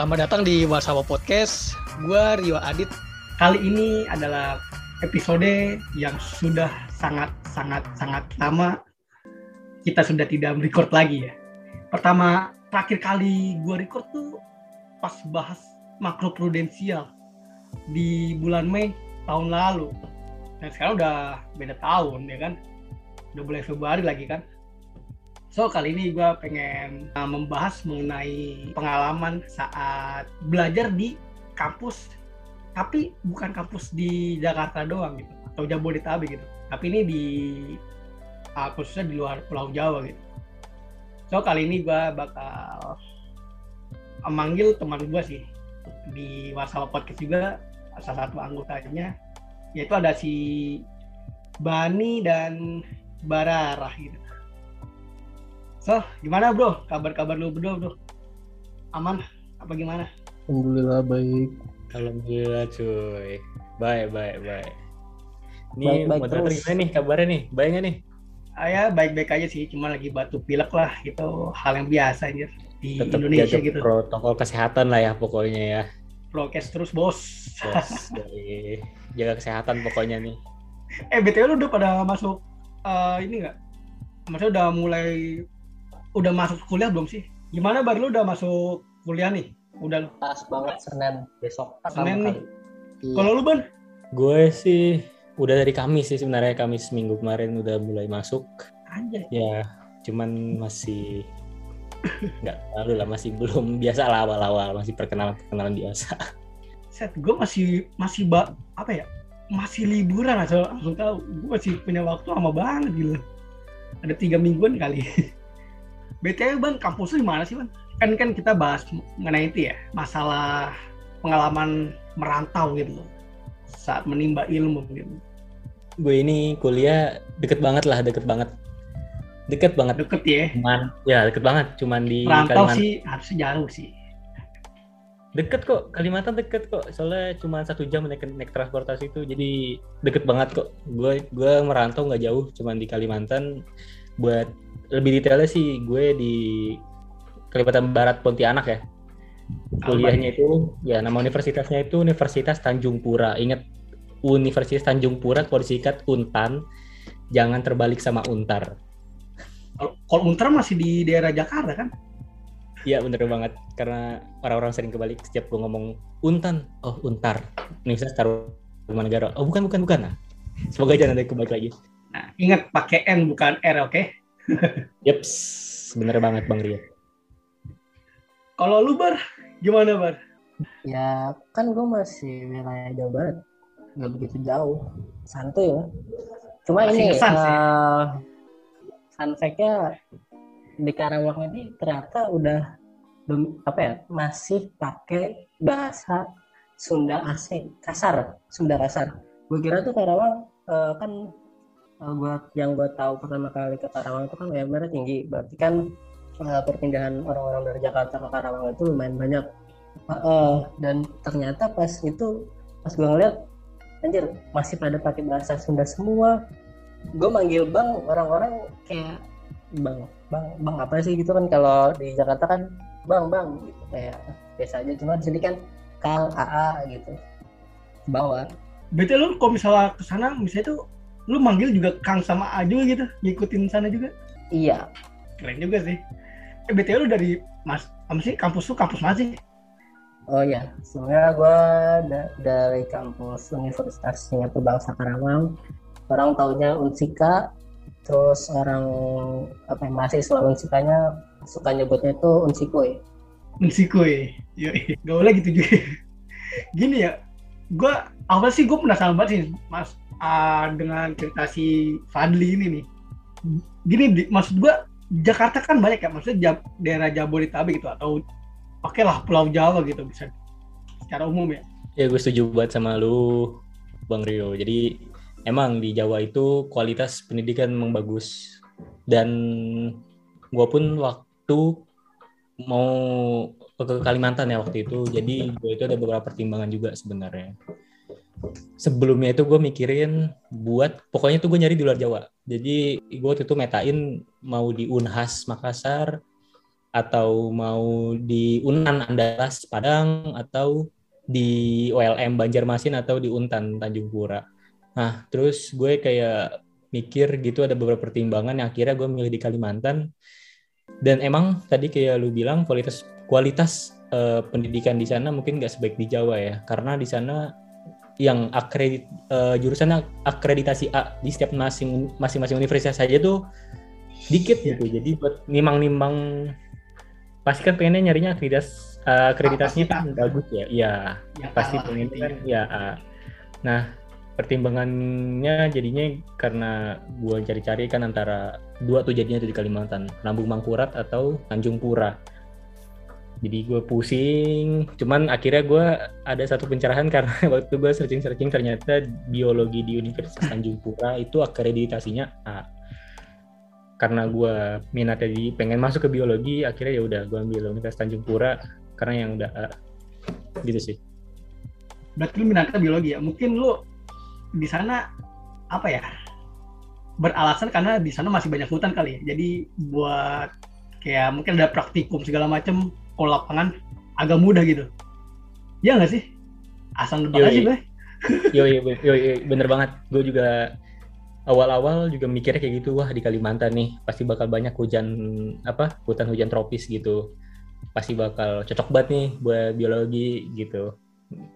Selamat datang di Wasawa Podcast. Gua Rio Adit. Kali ini adalah episode yang sudah sangat sangat sangat lama kita sudah tidak record lagi ya. Pertama terakhir kali gua record tuh pas bahas makro prudensial di bulan Mei tahun lalu. Dan sekarang udah beda tahun ya kan. Udah mulai Februari lagi kan. So kali ini gue pengen uh, membahas mengenai pengalaman saat belajar di kampus, tapi bukan kampus di Jakarta doang gitu, atau Jabodetabek gitu. Tapi ini di uh, khususnya di luar Pulau Jawa gitu. So kali ini gue bakal memanggil teman gue sih di Wasawa Podcast juga salah satu anggotanya, yaitu ada si Bani dan Bararah gitu. So, gimana bro? Kabar-kabar lu berdua bro? Aman? Apa gimana? Alhamdulillah baik. Alhamdulillah cuy. Baik, baik, baik. Ini baik moderator terus. gimana nih kabarnya nih? Baik nggak nih? Ah, ya baik-baik aja sih, cuma lagi batuk pilek lah, itu hal yang biasa aja di Tetap Indonesia jaga gitu. protokol kesehatan lah ya pokoknya ya. Prokes terus bos. Bos, dari jaga kesehatan pokoknya nih. eh btw lu udah pada masuk eh, ini nggak? Maksudnya udah mulai udah masuk kuliah belum sih? Gimana bar lu udah masuk kuliah nih? Udah. Pas banget Senin besok. Senin nih. Iya. Kalau lu ban? Gue sih udah dari Kamis sih sebenarnya Kamis minggu kemarin udah mulai masuk. Anjay. Ya, cuman masih nggak lalu lah masih belum biasa lah awal-awal masih perkenalan perkenalan biasa. set gue masih masih ba, apa ya masih liburan aja langsung tahu gue masih punya waktu lama banget gitu ada tiga mingguan kali btw ban kampus lu di mana sih ban kan kan kita bahas mengenai itu ya masalah pengalaman merantau gitu loh saat menimba ilmu gitu Gue ini kuliah deket banget lah, deket banget. Deket banget. deket ya Cuman ya deket banget, cuman di merantau Kalimantan. sih harusnya jauh sih Deket kok, Kalimantan deket kok. Soalnya cuma satu jam naik naik transportasi itu, jadi deket banget kok. Gue gue merantau nggak jauh, cuman di Kalimantan. Buat lebih detailnya sih, gue di Kalimantan Barat Pontianak ya. Kuliahnya itu, ya nama universitasnya itu Universitas Tanjung Pura. Ingat Universitas Tanjung Pura, kalau disingkat Untan. Jangan terbalik sama Untar. kalau kalau Untar masih di daerah Jakarta kan Iya bener banget karena orang-orang sering kebalik setiap gue ngomong Untan, oh Untar, Universitas Tarumanegara. Oh bukan bukan bukan. Nah, semoga jangan ada kebalik lagi. Nah ingat pakai N bukan R oke Yeps, bener banget Bang Rio. kalau lu bar gimana bar Ya kan gue masih wilayah Jawa Barat. Gak begitu jauh. Santuy lah. Cuma Masih ini sih. eh, fun fact-nya di Karawang ini ternyata udah dom- apa ya masih pakai bahasa Sunda asli kasar Sunda kasar gue kira tuh Karawang eh, kan eh, gua yang gue tahu pertama kali ke Karawang itu kan UMR tinggi. Berarti kan eh, perpindahan orang-orang dari Jakarta ke Karawang itu lumayan banyak. Eh, dan ternyata pas itu pas gue ngeliat anjir masih pada pakai bahasa Sunda semua. Gue manggil bang orang-orang kayak bang bang bang apa sih? Gitu kan. Kalau di Jakarta kan bang bang gitu. Kayak biasa aja. Cuma di sini kan kang aa gitu. Bawa Berarti lu kalau misalnya ke sana misalnya tuh lu manggil juga Kang sama Ajul gitu, ngikutin sana juga. iya Keren juga sih. Eh BTW lu dari Mas, apa sih kampus lu kampus mana sih? oh ya sebenarnya gue da- dari kampus Universitas Singapura Bangsa Karawang orang taunya Unsika terus orang apa ya, mahasiswa Unsikanya suka nyebutnya itu Unsikoy. Yo, gak boleh gitu juga. Gini ya, gua awal sih gue penasaran banget sih Mas ah, dengan cerita si Fadli ini nih. Gini, di, maksud gua Jakarta kan banyak ya, maksudnya Jab- daerah Jabodetabek gitu atau oke lah Pulau Jawa gitu bisa secara umum ya. Ya gue setuju banget sama lu Bang Rio. Jadi emang di Jawa itu kualitas pendidikan memang bagus dan gue pun waktu mau ke Kalimantan ya waktu itu. Jadi gue itu ada beberapa pertimbangan juga sebenarnya. Sebelumnya itu gue mikirin buat pokoknya tuh gue nyari di luar Jawa. Jadi gue waktu itu metain mau di Unhas Makassar atau mau di Unan Andalas Padang atau di OLM Banjarmasin atau di Untan Tanjung Pura. Nah, terus gue kayak mikir gitu ada beberapa pertimbangan yang akhirnya gue milih di Kalimantan. Dan emang tadi kayak lu bilang kualitas kualitas uh, pendidikan di sana mungkin nggak sebaik di Jawa ya, karena di sana yang akredit uh, jurusan akreditasi A di setiap masing masing universitas saja tuh dikit gitu. Jadi buat nimang-nimang pasti kan pengennya nyarinya akreditas uh, akreditasinya kan bagus ya. Iya, ya, pasti pengen kan ya. Nah, pertimbangannya jadinya karena gua cari-cari kan antara dua tuh jadinya tuh di Kalimantan, Lambung Mangkurat atau Tanjung Pura jadi gue pusing. Cuman akhirnya gue ada satu pencerahan karena waktu gue searching-searching ternyata biologi di Universitas Tanjung Pura itu akreditasinya A. Karena gue minat tadi pengen masuk ke biologi akhirnya ya udah gue ambil Universitas Tanjung Pura karena yang udah A. Gitu sih. Berarti lu minatnya biologi ya? Mungkin lu di sana apa ya beralasan karena di sana masih banyak hutan kali ya? Jadi buat kayak mungkin ada praktikum segala macam kalau lapangan agak mudah gitu. Ya nggak sih? Asal nebak aja gue. Yo, yo, yo, yo, bener banget. Gue juga awal-awal juga mikirnya kayak gitu, wah di Kalimantan nih pasti bakal banyak hujan apa hutan hujan tropis gitu, pasti bakal cocok banget nih buat biologi gitu.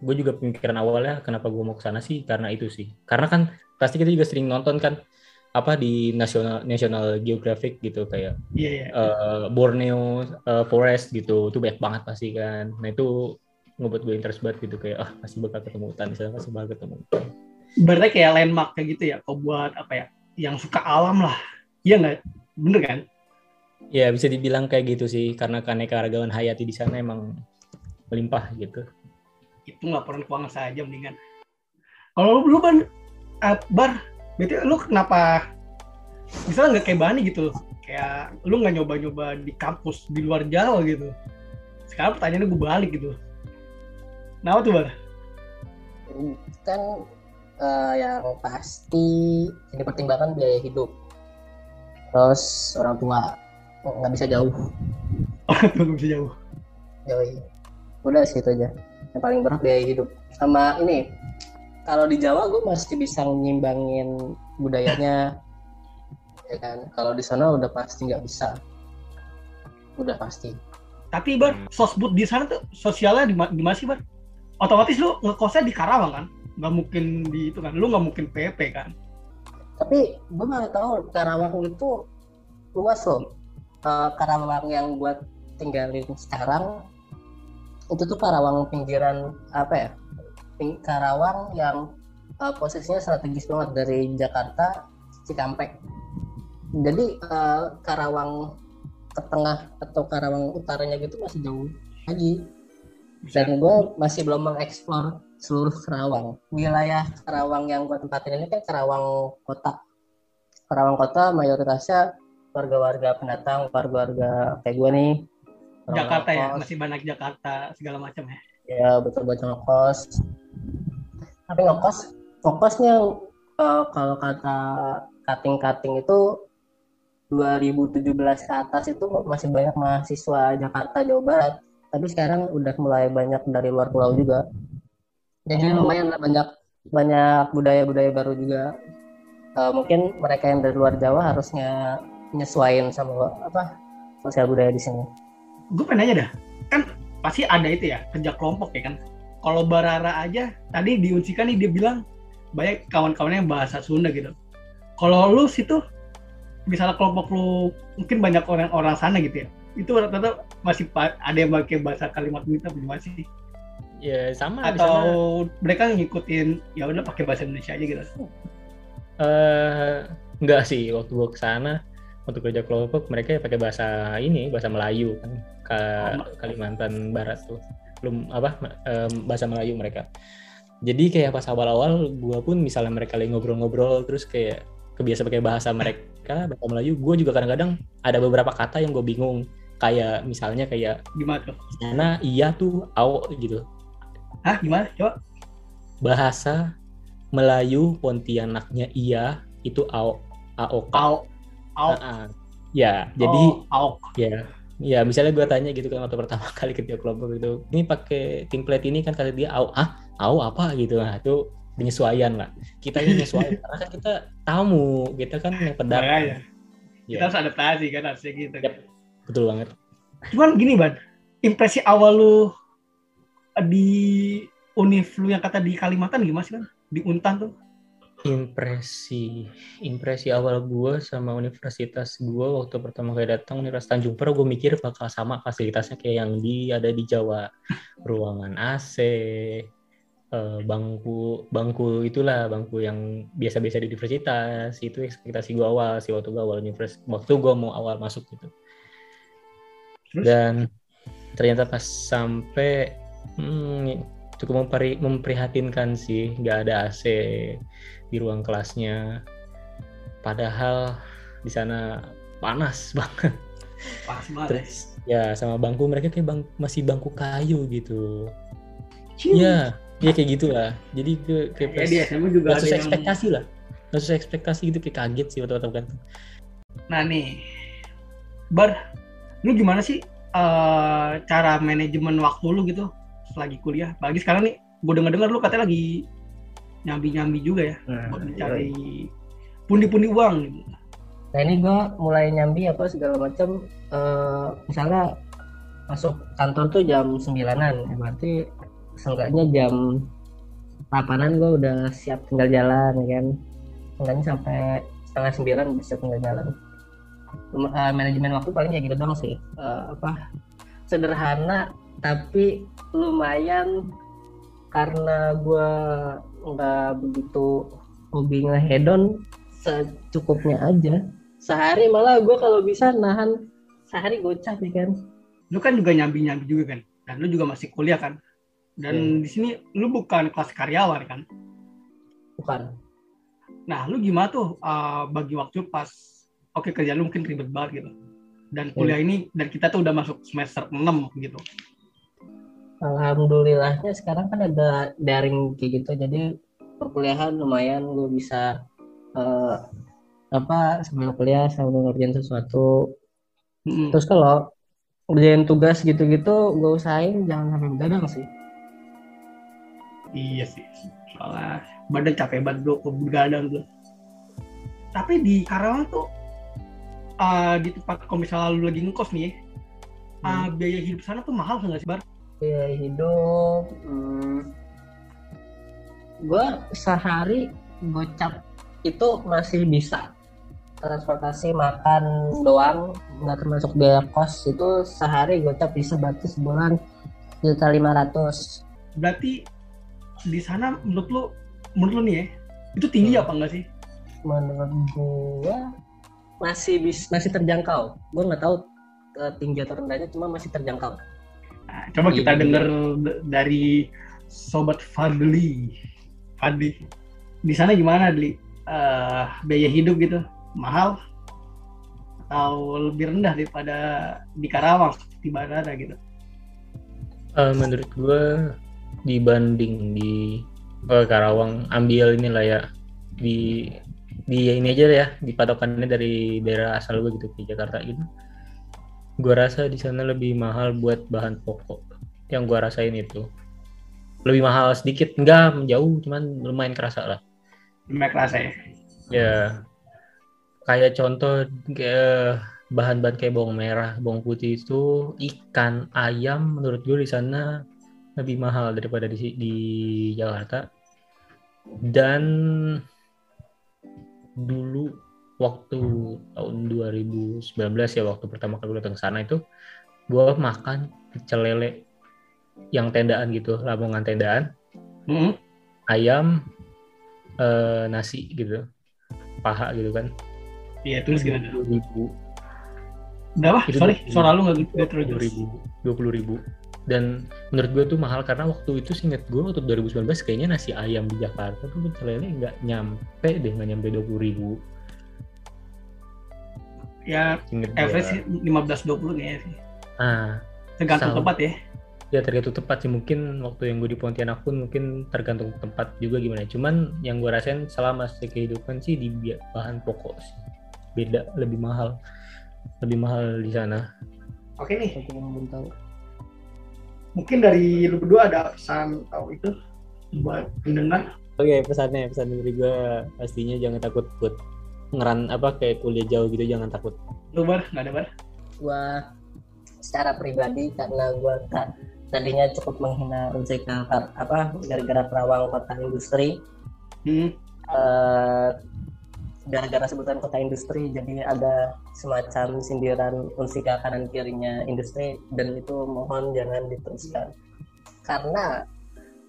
Gue juga pemikiran awalnya kenapa gue mau ke sana sih karena itu sih, karena kan pasti kita juga sering nonton kan apa di nasional national geographic gitu kayak yeah, yeah. Uh, Borneo uh, forest gitu itu banyak banget pasti kan. Nah itu ngebuat gue interest banget gitu kayak ah pasti bakal ketemu hutan di sana pasti bakal ketemu berarti kayak landmark kayak gitu ya kau buat apa ya yang suka alam lah. Iya nggak? Bener kan? Ya bisa dibilang kayak gitu sih karena keanekaragaman hayati di sana emang melimpah gitu. Itu nggak perlu keuangan saja mendingan. Kalau lu kan uh, bar berarti lu kenapa misalnya nggak kayak Bani gitu kayak lu nggak nyoba-nyoba di kampus di luar Jawa gitu. Sekarang pertanyaannya gue balik gitu. Kenapa tuh bar? Kan uh, yang pasti ini pertimbangan biaya hidup. Terus orang tua nggak bisa jauh. Orang tua nggak bisa jauh. Jauh udah sih itu aja. Yang paling berat biaya hidup. Sama ini kalau di Jawa gue masih bisa nyimbangin budayanya. Ya kan? Kalau di sana udah pasti nggak bisa. Udah pasti. Tapi bar sosbud di sana tuh sosialnya di, di mana sih bar? Otomatis lu ngekosnya di Karawang kan? Nggak mungkin di itu kan? Lu nggak mungkin PP kan? Tapi gue malah tahu Karawang itu luas loh. Uh, Karawang yang buat tinggalin sekarang itu tuh Karawang pinggiran apa ya Karawang yang uh, posisinya strategis banget dari Jakarta Cikampek. Jadi uh, Karawang ke tengah atau Karawang utaranya gitu masih jauh lagi. Dan gue masih belum mengeksplor seluruh Karawang. Wilayah Karawang yang gue tempatin ini kan Karawang kota. Karawang kota mayoritasnya warga-warga pendatang, warga-warga kayak gue nih. Jakarta ya, masih banyak Jakarta segala macam ya. Ya betul betul ngekos. Tapi ngekos fokusnya uh, kalau kata cutting-cutting itu 2017 ke atas itu masih banyak mahasiswa Jakarta Jawa Barat. Tapi sekarang udah mulai banyak dari luar pulau juga. Jadi oh. lumayan lah banyak banyak budaya-budaya baru juga. Uh, mungkin mereka yang dari luar Jawa harusnya nyesuaiin sama apa sosial budaya di sini. Gue pengen aja dah. Kan pasti ada itu ya kerja kelompok ya kan kalau Barara aja tadi diuncikan nih dia bilang banyak kawan-kawannya yang bahasa Sunda gitu. Kalau lu situ misalnya kelompok lu mungkin banyak orang-orang sana gitu ya. Itu rata-rata masih ada yang pakai bahasa kalimat minta gimana sih? Ya sama atau mereka ngikutin ya udah pakai bahasa Indonesia aja gitu. Eh uh, enggak sih waktu gua ke sana untuk kerja kelompok mereka pakai bahasa ini bahasa Melayu kan. Ke oh, Kalimantan Barat tuh. Belum apa um, bahasa Melayu mereka. Jadi kayak pas awal-awal gue pun misalnya mereka lagi ngobrol-ngobrol terus kayak kebiasa pakai bahasa mereka bahasa Melayu gue juga kadang-kadang ada beberapa kata yang gue bingung. Kayak misalnya kayak gimana tuh? Sana iya tuh aw gitu. Ah gimana? Coba. Bahasa Melayu Pontianaknya iya itu aw aok aw aw uh -uh. ya jadi oh, ya ya misalnya gue tanya gitu kan waktu pertama kali kerja kelompok gitu ini pakai template ini kan kata dia au ah au apa gitu nah itu penyesuaian lah kita ini penyesuaian karena kan kita tamu kita kan yang pendatang. Ya. Kita harus adaptasi kan harusnya gitu. Yap. betul banget Cuman gini, Ban. Impresi awal lu di univ lu yang kata di Kalimantan gimana sih, Ban? Di Untan tuh. Impresi impresi awal gue sama universitas gue waktu pertama kali datang Universitas Tanjung Perak gue mikir bakal sama fasilitasnya kayak yang di ada di Jawa. Ruangan AC eh, bangku bangku itulah bangku yang biasa-biasa di universitas. Itu ekspektasi gue awal sih waktu gue awal universitas waktu gue mau awal masuk gitu. Dan ternyata pas sampai hmm, cukup memperi- memprihatinkan sih nggak ada AC di ruang kelasnya. Padahal di sana panas banget. Pas banget. terus ya sama bangku mereka kayak bang masih bangku kayu gitu. Cium. ya ya kayak gitulah. Jadi gue kayak Ya, pas di SMA juga ada yang... ekspektasi lah. Nggak sesuai ekspektasi gitu kayak kaget sih waktu-waktu kan. Nah nih, Bar, lu gimana sih eh, cara manajemen waktu lu gitu selagi kuliah? Apalagi sekarang nih, gue denger-dengar lu katanya lagi nyambi-nyambi juga ya, buat mencari pundi-pundi uang gitu. Nah ini gue mulai nyambi apa segala macam. eh, misalnya masuk kantor tuh jam 9-an, ya berarti seenggaknya jam 8-an gue udah siap tinggal jalan ya kan. Seenggaknya sampai setengah sembilan siap tinggal jalan. Eh, manajemen waktu paling kayak gitu doang sih. Eh, apa sederhana tapi lumayan karena gue nggak begitu hobi ngehedon secukupnya aja sehari malah gue kalau bisa nahan sehari gocap ya kan Lu kan juga nyambi-nyambi juga kan, dan lu juga masih kuliah kan. Dan di sini lu bukan kelas karyawan kan. bukan Nah, lu gimana tuh uh, bagi waktu pas oke kerja lu mungkin ribet banget gitu. Dan kuliah ini dan kita tuh udah masuk semester 6 gitu. Alhamdulillahnya sekarang kan ada daring kayak gitu jadi perkuliahan lumayan gue bisa eh, apa sambil kuliah sambil ngerjain sesuatu Mm-mm. terus kalau ngerjain tugas gitu-gitu gue usahain jangan sampai begadang sih Iya sih. Soalnya badan capek banget bro, begadang tuh. Tapi di Karawang tuh uh, di tempat kalau misalnya lu lagi ngekos nih, ya, uh, biaya hidup sana tuh mahal nggak sih bar? Biaya hidup hmm, gue sehari gocap itu masih bisa. Transportasi makan doang nggak termasuk biaya kos. Itu sehari gocap bisa berarti sebulan juta lima ratus. Berarti di sana menurut lu, menurut lu nih ya, itu tinggi Hmm. apa enggak sih? menurut gue masih bis masih terjangkau. Gue nggak tahu eh, tinggi atau rendahnya cuma masih terjangkau Nah, coba kita Iya. denger d- dari sobat Fadli. Fadli, di sana gimana, Dli? Eh, biaya hidup gitu mahal atau lebih rendah daripada di Karawang seperti Banana gitu? Eh, menurut gue dibanding di eh, Karawang ambil inilah ya di di ini aja ya di patokannya dari daerah asal gue gitu di Jakarta gitu gue rasa di sana lebih mahal buat bahan pokok. Yang gue rasain itu. Lebih mahal sedikit enggak menjauh cuman lumayan kerasa lah. Lumayan kerasa ya. ya. Kayak contoh kayak bahan-bahan kayak bawang merah bawang putih itu ikan ayam menurut gue di sana lebih mahal daripada di di Jakarta. Dan dulu waktu tahun 2019 ya waktu pertama kali gue datang ke sana itu gue makan pecel lele yang tendaan gitu lamongan tendaan Hmm. ayam eh, nasi gitu paha gitu kan Iya, terus gimana? ribu Berapa? Itu Sorry, 20.000. suara lu nggak gitu terlalu jelas. ribu dua puluh ribu dan menurut gue tuh mahal karena waktu itu singkat gue waktu 2019 kayaknya nasi ayam di Jakarta tuh pecel lele nggak nyampe deh nggak nyampe dua puluh ribu Ya, Ingat average sih gua. 15-20 kayaknya sih. ah Tergantung Sama. tempat ya. ya tergantung tempat sih mungkin waktu yang gue di Pontianak pun mungkin tergantung tempat juga gimana cuman yang gue rasain selama stay kehidupan sih di bahan pokok sih beda lebih mahal lebih mahal di sana Oke nih, yang belum tahu mungkin dari lu berdua ada pesan atau itu buat pendengar. Oke pesannya pesan dari gue pastinya jangan takut buat ngeran apa kayak kuliah jauh gitu jangan takut. Lu bar, nggak ada bar? gua secara pribadi karena gua ta- tadinya cukup menghina kar- apa gara-gara Kerawang kota industri Hmm. eh, gara-gara sebutan kota industri jadi ada semacam sindiran unsika kanan kirinya industri dan itu mohon jangan diteruskan karena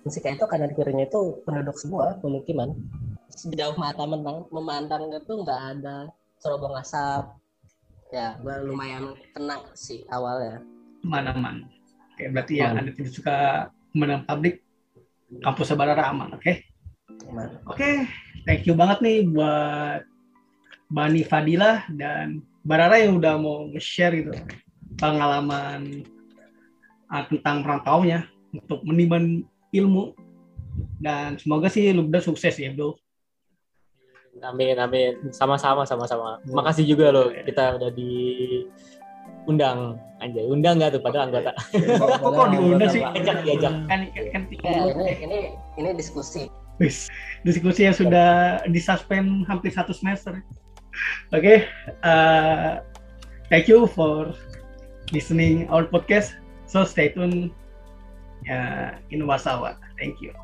unsika itu kanan kirinya itu penduduk semua pemukiman sejauh mata menang, memandang itu nggak ada cerobong asap ya gue lumayan tenang sih awalnya Aman-aman. Oke, berarti yang Aman. ada tidak suka pemenang publik, kampus Sebarara aman, oke? Cuman, Oke, thank you banget nih buat Bani Fadila dan Barara yang udah mau nge-share gitu pengalaman ah, tentang perantaunya untuk menimbang ilmu dan semoga sih lu udah sukses ya bro. Amin amin sama-sama sama-sama. Makasih juga loh kita udah diundang anjay undang nggak tuh padahal anggota Kok, kok, kok diundang sih? diajak diajak Kan, kan, kan ya, ini ini ini diskusi Wis, diskusi yang sudah disuspend hampir satu semester. Oke, uh, thank you for listening our podcast. So stay tune uh, in Wasawa. Thank you.